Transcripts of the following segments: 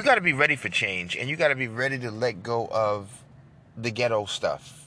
you got to be ready for change and you got to be ready to let go of the ghetto stuff,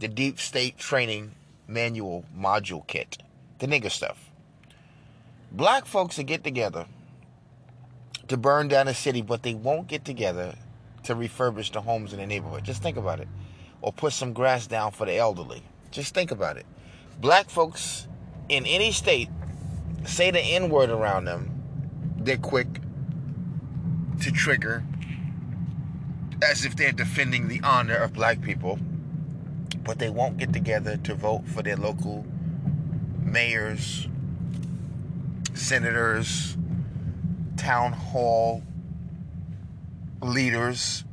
the deep state training manual module kit, the nigger stuff. Black folks will get together to burn down a city, but they won't get together to refurbish the homes in the neighborhood. Just think about it. Or put some grass down for the elderly. Just think about it. Black folks in any state say the N word around them, they're quick to trigger as if they're defending the honor of black people, but they won't get together to vote for their local mayors, senators, town hall leaders.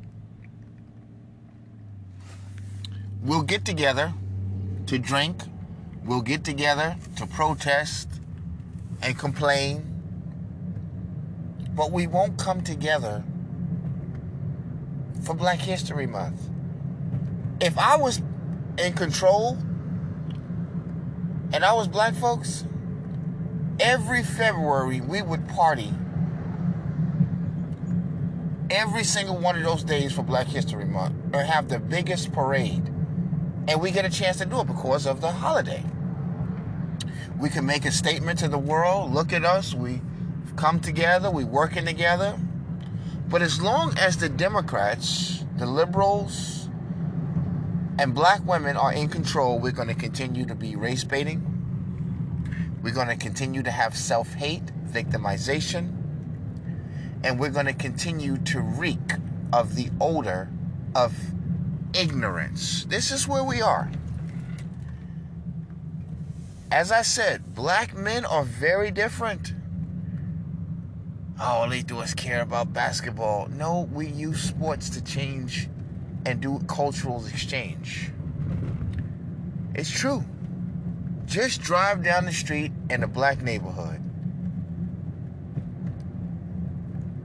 We'll get together to drink, we'll get together to protest and complain but we won't come together for Black History Month. If I was in control and I was black folks, every February we would party every single one of those days for Black History Month or have the biggest parade. And we get a chance to do it because of the holiday. We can make a statement to the world look at us, we come together, we're working together. But as long as the Democrats, the liberals, and black women are in control, we're going to continue to be race baiting. We're going to continue to have self hate, victimization, and we're going to continue to reek of the odor of ignorance. This is where we are. As I said, black men are very different oh, all they do is care about basketball. No, we use sports to change and do cultural exchange. It's true. Just drive down the street in a black neighborhood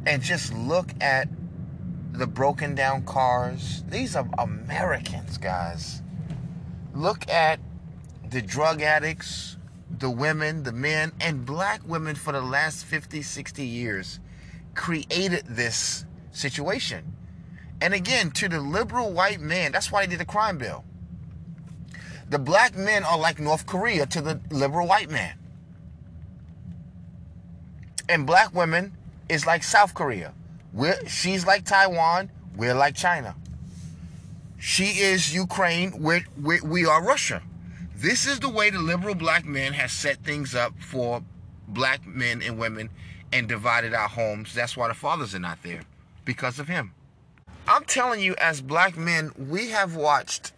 and just look at the broken down cars. These are Americans, guys. Look at the drug addicts the women, the men, and black women for the last 50, 60 years created this situation. And again, to the liberal white man, that's why they did the crime bill. The black men are like North Korea to the liberal white man. And black women is like South Korea. We're, she's like Taiwan, we're like China. She is Ukraine, we're, we're, we are Russia. This is the way the liberal black man has set things up for black men and women and divided our homes. That's why the fathers are not there because of him. I'm telling you, as black men, we have watched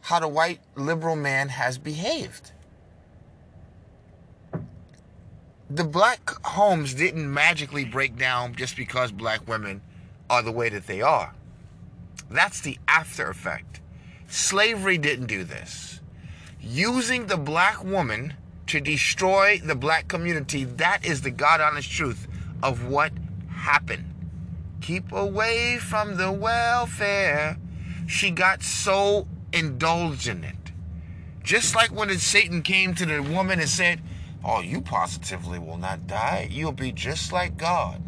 how the white liberal man has behaved. The black homes didn't magically break down just because black women are the way that they are. That's the after effect. Slavery didn't do this. Using the black woman to destroy the black community, that is the God honest truth of what happened. Keep away from the welfare. She got so indulged in it. Just like when Satan came to the woman and said, Oh, you positively will not die. You'll be just like God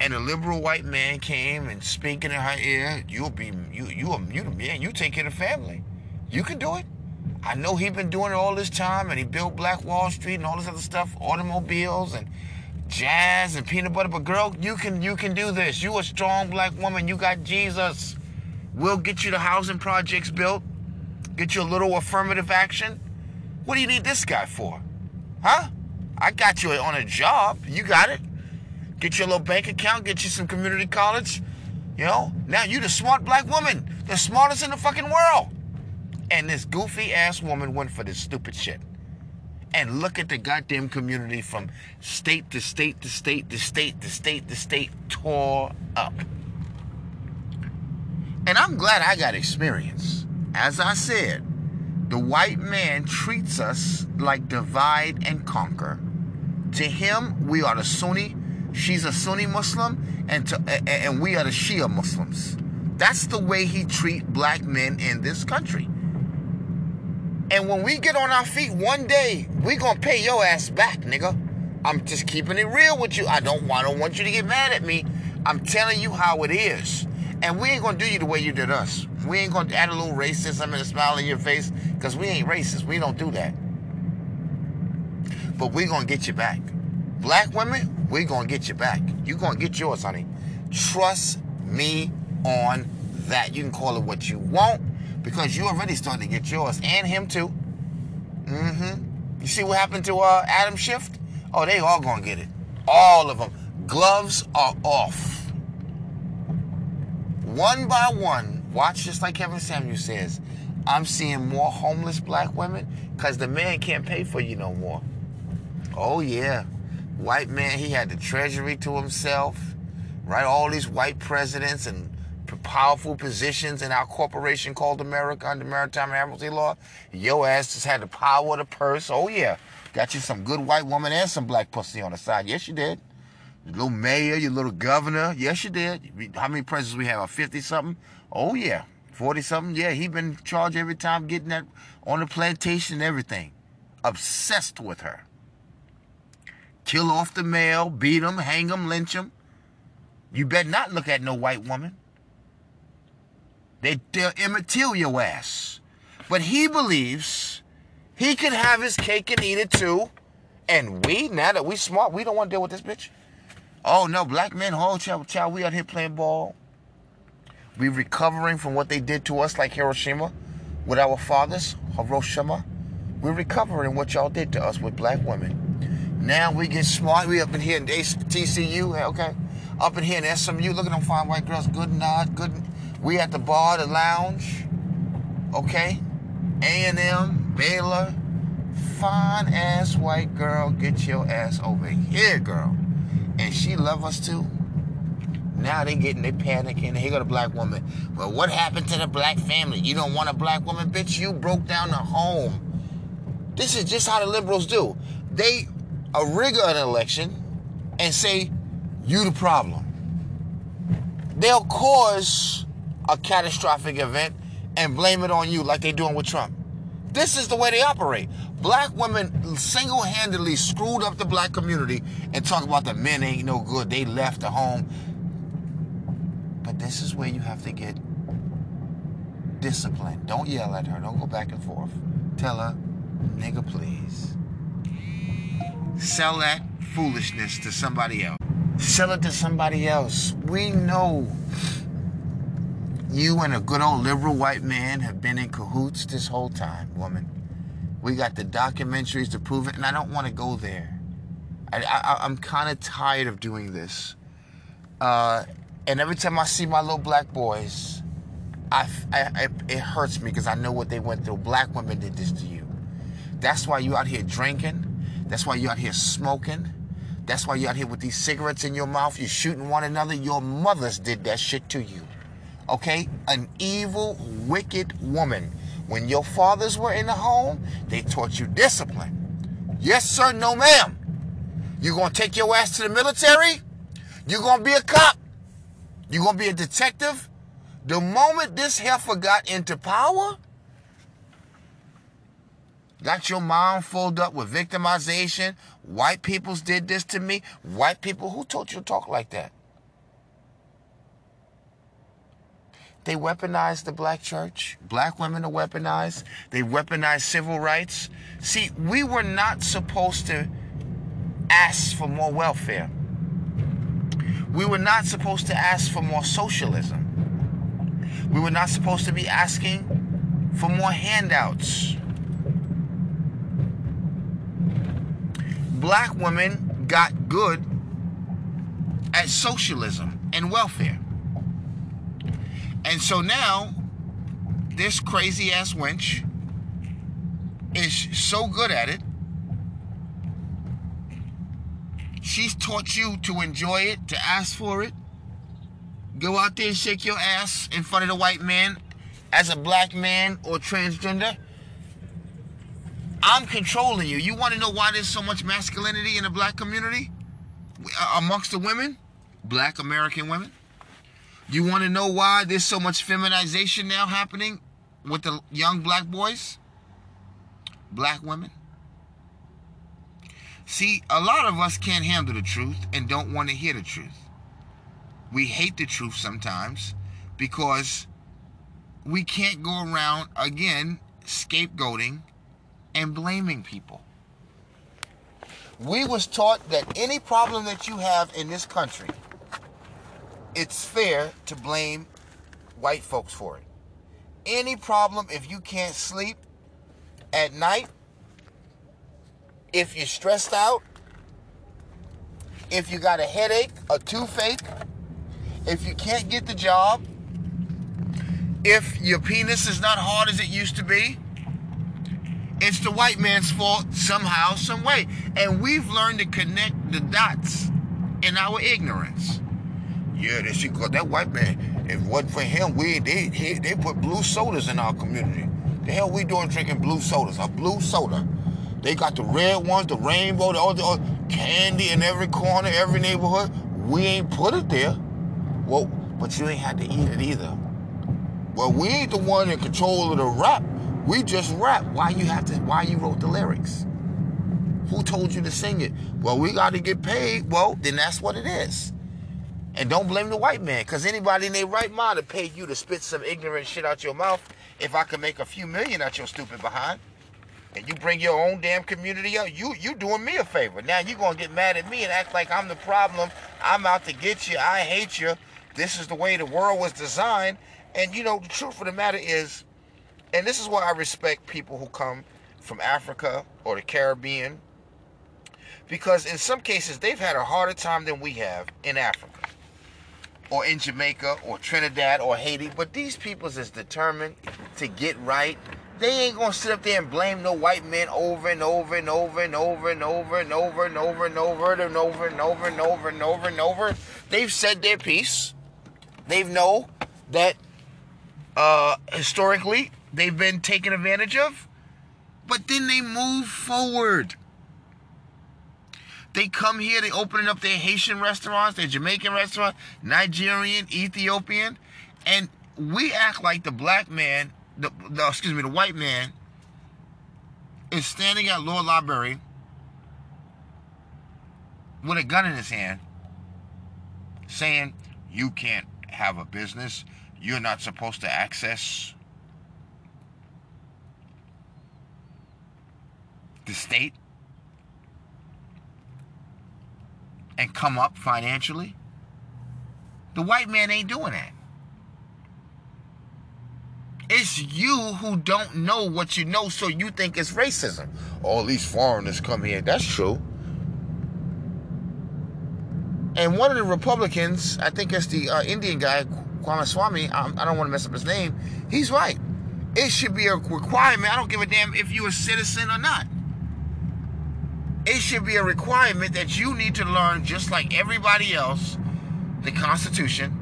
and a liberal white man came and speaking in her ear, you'll be you you a you man, you take care of the family. You can do it. I know he been doing it all this time and he built Black Wall Street and all this other stuff, automobiles and jazz and peanut butter. But girl, you can you can do this. You a strong black woman. You got Jesus. We'll get you the housing projects built. Get you a little affirmative action. What do you need this guy for? Huh? I got you on a job. You got it. Get your little bank account, get you some community college. You know, now you the smart black woman, the smartest in the fucking world. And this goofy ass woman went for this stupid shit. And look at the goddamn community from state to state to state to state to state to state tore up. And I'm glad I got experience. As I said, the white man treats us like divide and conquer. To him, we are the Sunni, she's a Sunni Muslim, and to, and we are the Shia Muslims. That's the way he treat black men in this country. And when we get on our feet one day, we gonna pay your ass back, nigga. I'm just keeping it real with you. I don't, I don't want you to get mad at me. I'm telling you how it is. And we ain't gonna do you the way you did us. We ain't gonna add a little racism and a smile in your face, because we ain't racist. We don't do that. But we gonna get you back. Black women, we gonna get you back. You're gonna get yours, honey. Trust me on that. You can call it what you want, because you already starting to get yours, and him too. Mm-hmm. You see what happened to uh, Adam Schiff? Oh, they all gonna get it. All of them. Gloves are off one by one, watch just like Kevin Samuel says, I'm seeing more homeless black women because the man can't pay for you no more. Oh, yeah. White man, he had the treasury to himself, right? All these white presidents and powerful positions in our corporation called America under maritime admiralty law. Your ass just had the power of the purse. Oh, yeah. Got you some good white woman and some black pussy on the side. Yes, you did. Your little mayor, your little governor. Yes, you did. How many presidents we have? 50 something? Oh, yeah. 40 something? Yeah, he been charged every time getting that on the plantation and everything. Obsessed with her. Kill off the male, beat him, hang him, lynch him. You better not look at no white woman. They, they'll immaterial your ass. But he believes he can have his cake and eat it too. And we, now that we smart, we don't want to deal with this bitch. Oh no, black men, whole child, child, we out here playing ball. We recovering from what they did to us, like Hiroshima, with our fathers, Hiroshima. We're recovering what y'all did to us with black women. Now we get smart. We up in here in TCU, okay? Up in here in SMU, look at them fine white girls, good nod, good. We at the bar, the lounge, okay? A&M, Baylor, fine ass white girl, get your ass over here, girl and she love us too. Now they getting they panicking. Here go the black woman. Well, what happened to the black family? You don't want a black woman, bitch. You broke down the home. This is just how the liberals do. They a rigor an election and say you the problem. They'll cause a catastrophic event and blame it on you like they're doing with Trump. This is the way they operate. Black women single handedly screwed up the black community and talk about the men ain't no good. They left the home. But this is where you have to get disciplined. Don't yell at her. Don't go back and forth. Tell her, nigga, please. Sell that foolishness to somebody else. Sell it to somebody else. We know you and a good old liberal white man have been in cahoots this whole time, woman. We got the documentaries to prove it, and I don't want to go there. I, am kind of tired of doing this. Uh, and every time I see my little black boys, I, I, it hurts me because I know what they went through. Black women did this to you. That's why you out here drinking. That's why you're out here smoking. That's why you're out here with these cigarettes in your mouth. You're shooting one another. Your mothers did that shit to you okay? An evil, wicked woman. When your fathers were in the home, they taught you discipline. Yes, sir, no, ma'am. You're gonna take your ass to the military? You're gonna be a cop? You're gonna be a detective? The moment this heifer got into power, got your mind filled up with victimization. White peoples did this to me. White people, who taught you to talk like that? They weaponized the black church. Black women are weaponized. They weaponized civil rights. See, we were not supposed to ask for more welfare. We were not supposed to ask for more socialism. We were not supposed to be asking for more handouts. Black women got good at socialism and welfare. And so now, this crazy ass wench is so good at it. She's taught you to enjoy it, to ask for it. Go out there and shake your ass in front of the white man as a black man or transgender. I'm controlling you. You want to know why there's so much masculinity in the black community uh, amongst the women? Black American women? You want to know why there's so much feminization now happening with the young black boys? Black women? See, a lot of us can't handle the truth and don't want to hear the truth. We hate the truth sometimes because we can't go around again scapegoating and blaming people. We was taught that any problem that you have in this country, it's fair to blame white folks for it. Any problem if you can't sleep at night, if you're stressed out, if you got a headache, a toothache, if you can't get the job, if your penis is not hard as it used to be, it's the white man's fault somehow, some way. And we've learned to connect the dots in our ignorance. Yeah, they go. That white man, if it wasn't for him, we they they put blue sodas in our community. The hell we doing drinking blue sodas? A blue soda. They got the red ones, the rainbow, the all the all, candy in every corner, every neighborhood. We ain't put it there. Well, but you ain't had to eat it either. Well, we ain't the one in control of the rap. We just rap. Why you have to? Why you wrote the lyrics? Who told you to sing it? Well, we got to get paid. Well, then that's what it is. And don't blame the white man, because anybody in their right mind to pay you to spit some ignorant shit out your mouth if I could make a few million out your stupid behind. And you bring your own damn community up, you you doing me a favor. Now you gonna get mad at me and act like I'm the problem. I'm out to get you. I hate you. This is the way the world was designed. And you know, the truth of the matter is, and this is why I respect people who come from Africa or the Caribbean, because in some cases they've had a harder time than we have in Africa or in Jamaica or Trinidad or Haiti, but these peoples is determined to get right. They ain't gonna sit up there and blame no white man over and over and over and over and over and over and over and over and over and over and over and over and over. They've said their piece. They've know that uh, historically they've been taken advantage of, but then they move forward. They come here, they opening up their Haitian restaurants, their Jamaican restaurants, Nigerian, Ethiopian, and we act like the black man, the, the excuse me, the white man is standing at Lord Library with a gun in his hand saying, You can't have a business. You're not supposed to access the state and come up financially. The white man ain't doing that. It's you who don't know what you know, so you think it's racism. All these foreigners come here. That's true. And one of the Republicans, I think it's the uh, Indian guy, Kwamaswamy, um, I don't want to mess up his name, he's right. It should be a requirement. I don't give a damn if you're a citizen or not it should be a requirement that you need to learn, just like everybody else, the Constitution.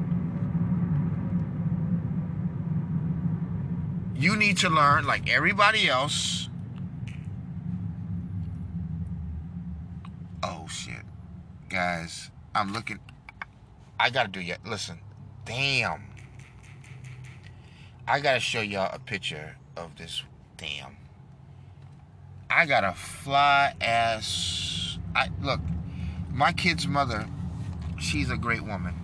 You need to learn, like everybody else. Oh, shit. Guys, I'm looking. I gotta do yet. Listen. Damn. I gotta show y'all a picture of this. Damn. I got a fly ass. I look, my kid's mother, she's a great woman.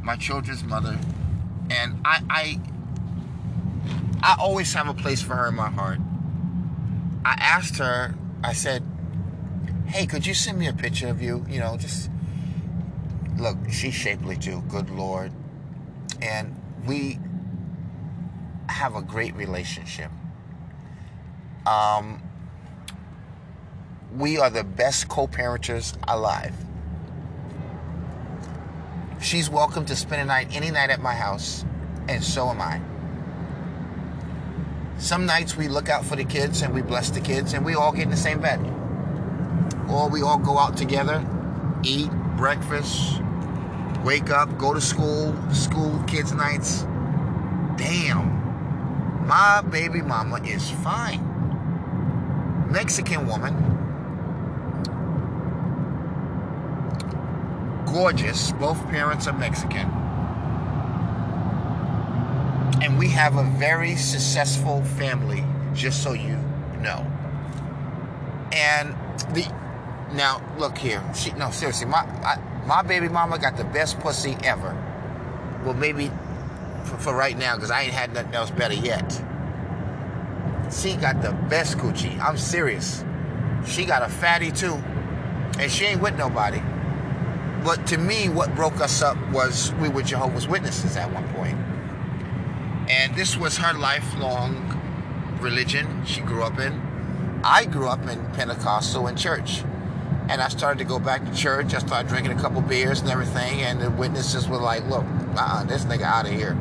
My children's mother, and I, I, I always have a place for her in my heart. I asked her. I said, "Hey, could you send me a picture of you? You know, just look. She's shapely too. Good lord, and we have a great relationship." Um, we are the best co parenters alive. She's welcome to spend a night any night at my house, and so am I. Some nights we look out for the kids and we bless the kids, and we all get in the same bed. Or we all go out together, eat breakfast, wake up, go to school, school kids' nights. Damn, my baby mama is fine. Mexican woman, gorgeous. Both parents are Mexican. And we have a very successful family, just so you know. And the now look here. She no seriously, my I, my baby mama got the best pussy ever. Well, maybe for, for right now, because I ain't had nothing else better yet. She got the best coochie. I'm serious. She got a fatty too, and she ain't with nobody. But to me, what broke us up was we were Jehovah's Witnesses at one point. And this was her lifelong religion she grew up in. I grew up in Pentecostal and church. And I started to go back to church. I started drinking a couple beers and everything. And the witnesses were like, look, uh-uh, this nigga out of here.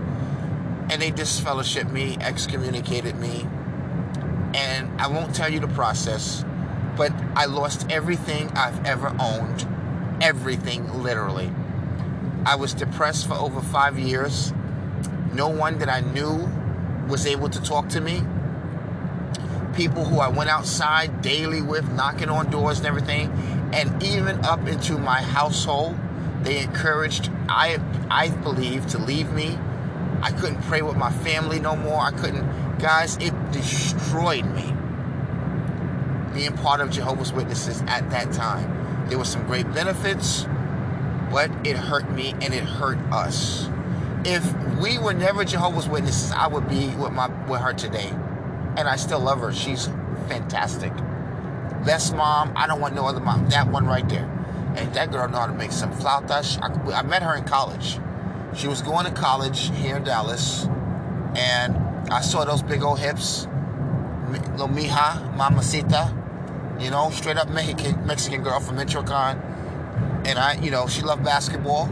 And they disfellowshipped me, excommunicated me. And I won't tell you the process, but I lost everything I've ever owned. Everything, literally. I was depressed for over five years. No one that I knew was able to talk to me. People who I went outside daily with, knocking on doors and everything, and even up into my household, they encouraged, I, I believe, to leave me. I couldn't pray with my family no more. I couldn't, guys, it destroyed me. Being part of Jehovah's Witnesses at that time. There were some great benefits, but it hurt me and it hurt us if we were never Jehovah's Witnesses, I would be with my with her today, and I still love her. She's fantastic. Best mom. I don't want no other mom. That one right there. And that girl know how to make some flautas. I, I met her in college. She was going to college here in Dallas, and I saw those big old hips. Lo mija, mamacita, you know, straight up Mexican Mexican girl from Michoacan, and I, you know, she loved basketball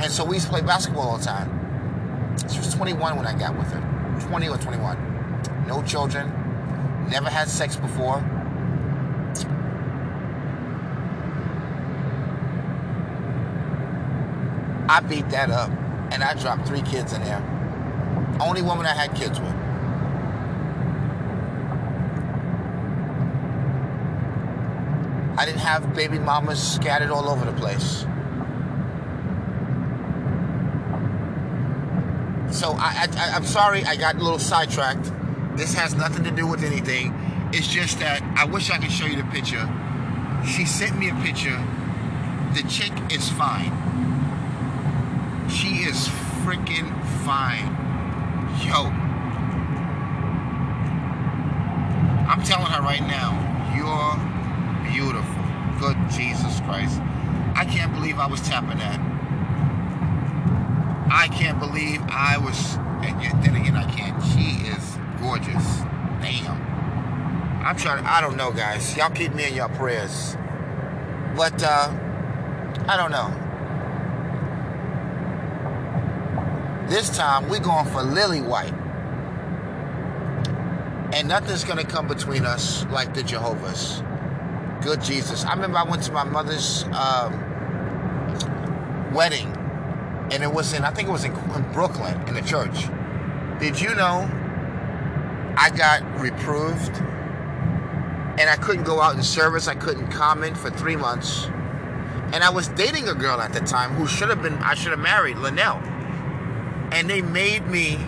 and so we used to play basketball all the time. She was 21 when I got with her. 20 or 21. No children. Never had sex before. I beat that up and I dropped three kids in there. Only woman I had kids with. I didn't have baby mamas scattered all over the place. So I, I, I'm sorry I got a little sidetracked. This has nothing to do with anything. It's just that I wish I could show you the picture. She sent me a picture. The chick is fine. She is freaking fine. Yo. I'm telling her right now, you're beautiful. Good Jesus Christ. I can't believe I was tapping that. I can't believe I was. And then again, I can't. She is gorgeous. Damn. I'm trying. To I don't know, guys. Y'all keep me in your prayers. But uh, I don't know. This time we're going for Lily White. And nothing's gonna come between us like the Jehovah's. Good Jesus. I remember I went to my mother's um, wedding and it was in I think it was in, in Brooklyn in the church. Did you know I got reproved and I couldn't go out in service. I couldn't comment for three months. And I was dating a girl at the time who should have been, I should have married, Linnell. And they made me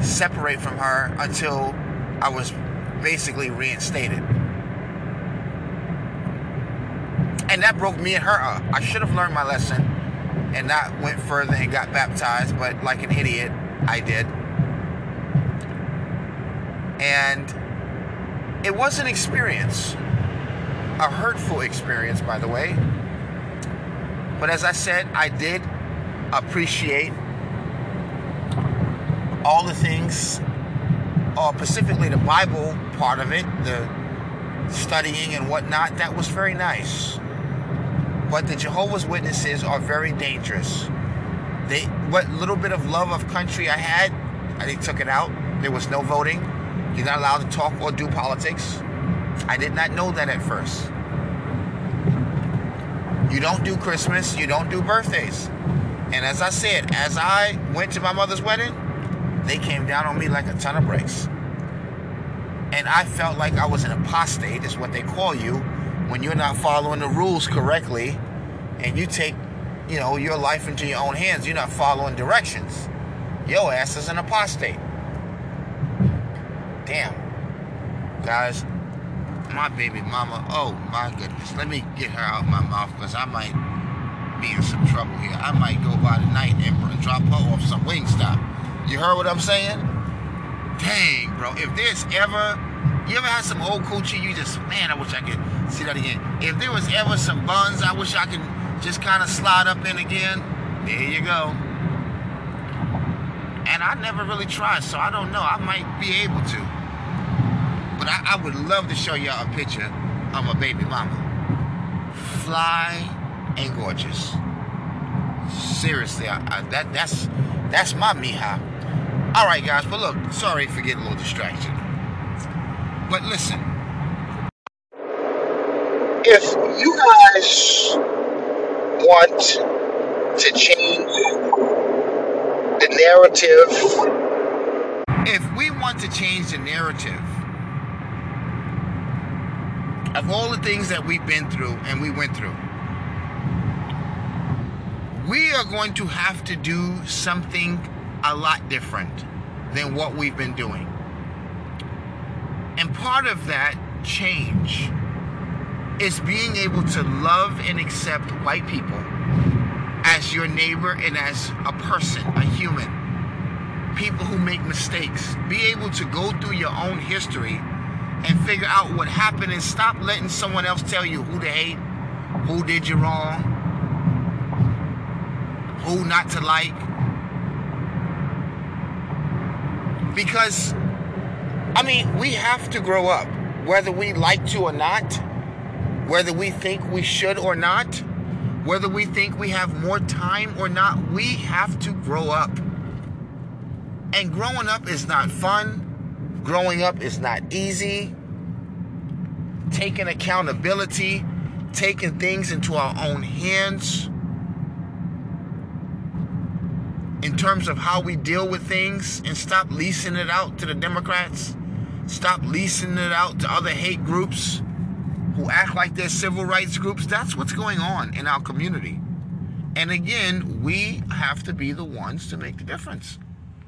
separate from her until I was basically reinstated. and that broke me and her up. I should have learned my lesson and not went further and got baptized, but like an idiot, I did. And it was an experience, a hurtful experience, by the way. But as I said, I did appreciate all the things, or specifically the Bible part of it, the studying and whatnot. That was very nice. But the Jehovah's Witnesses are very dangerous. They what little bit of love of country I had, they took it out. There was no voting. You're not allowed to talk or do politics. I did not know that at first. You don't do Christmas, you don't do birthdays. And as I said, as I went to my mother's wedding, they came down on me like a ton of bricks. And I felt like I was an apostate, is what they call you, when you're not following the rules correctly and you take, you know, your life into your own hands, you're not following directions. Your ass is an apostate. Damn. Guys, my baby mama, oh my goodness. Let me get her out of my mouth because I might be in some trouble here. I might go by tonight and drop her off some Wingstop. You heard what I'm saying? Dang, bro. If there's ever, you ever had some old coochie, you just, man, I wish I could see that again. If there was ever some buns, I wish I could just kind of slide up in again. There you go. And I never really tried, so I don't know. I might be able to. But I, I would love to show y'all a picture of my baby mama. Fly and gorgeous. Seriously, I, I, that that's that's my mija. All right, guys. But look, sorry for getting a little distracted. But listen, if you guys want to change the narrative, if we want to change the narrative of all the things that we've been through and we went through, we are going to have to do something a lot different than what we've been doing. And part of that change is being able to love and accept white people as your neighbor and as a person, a human. People who make mistakes. Be able to go through your own history and figure out what happened and stop letting someone else tell you who to hate, who did you wrong, who not to like. Because, I mean, we have to grow up, whether we like to or not, whether we think we should or not, whether we think we have more time or not, we have to grow up. And growing up is not fun. Growing up is not easy. Taking accountability, taking things into our own hands in terms of how we deal with things and stop leasing it out to the Democrats. Stop leasing it out to other hate groups who act like they're civil rights groups. That's what's going on in our community. And again, we have to be the ones to make the difference.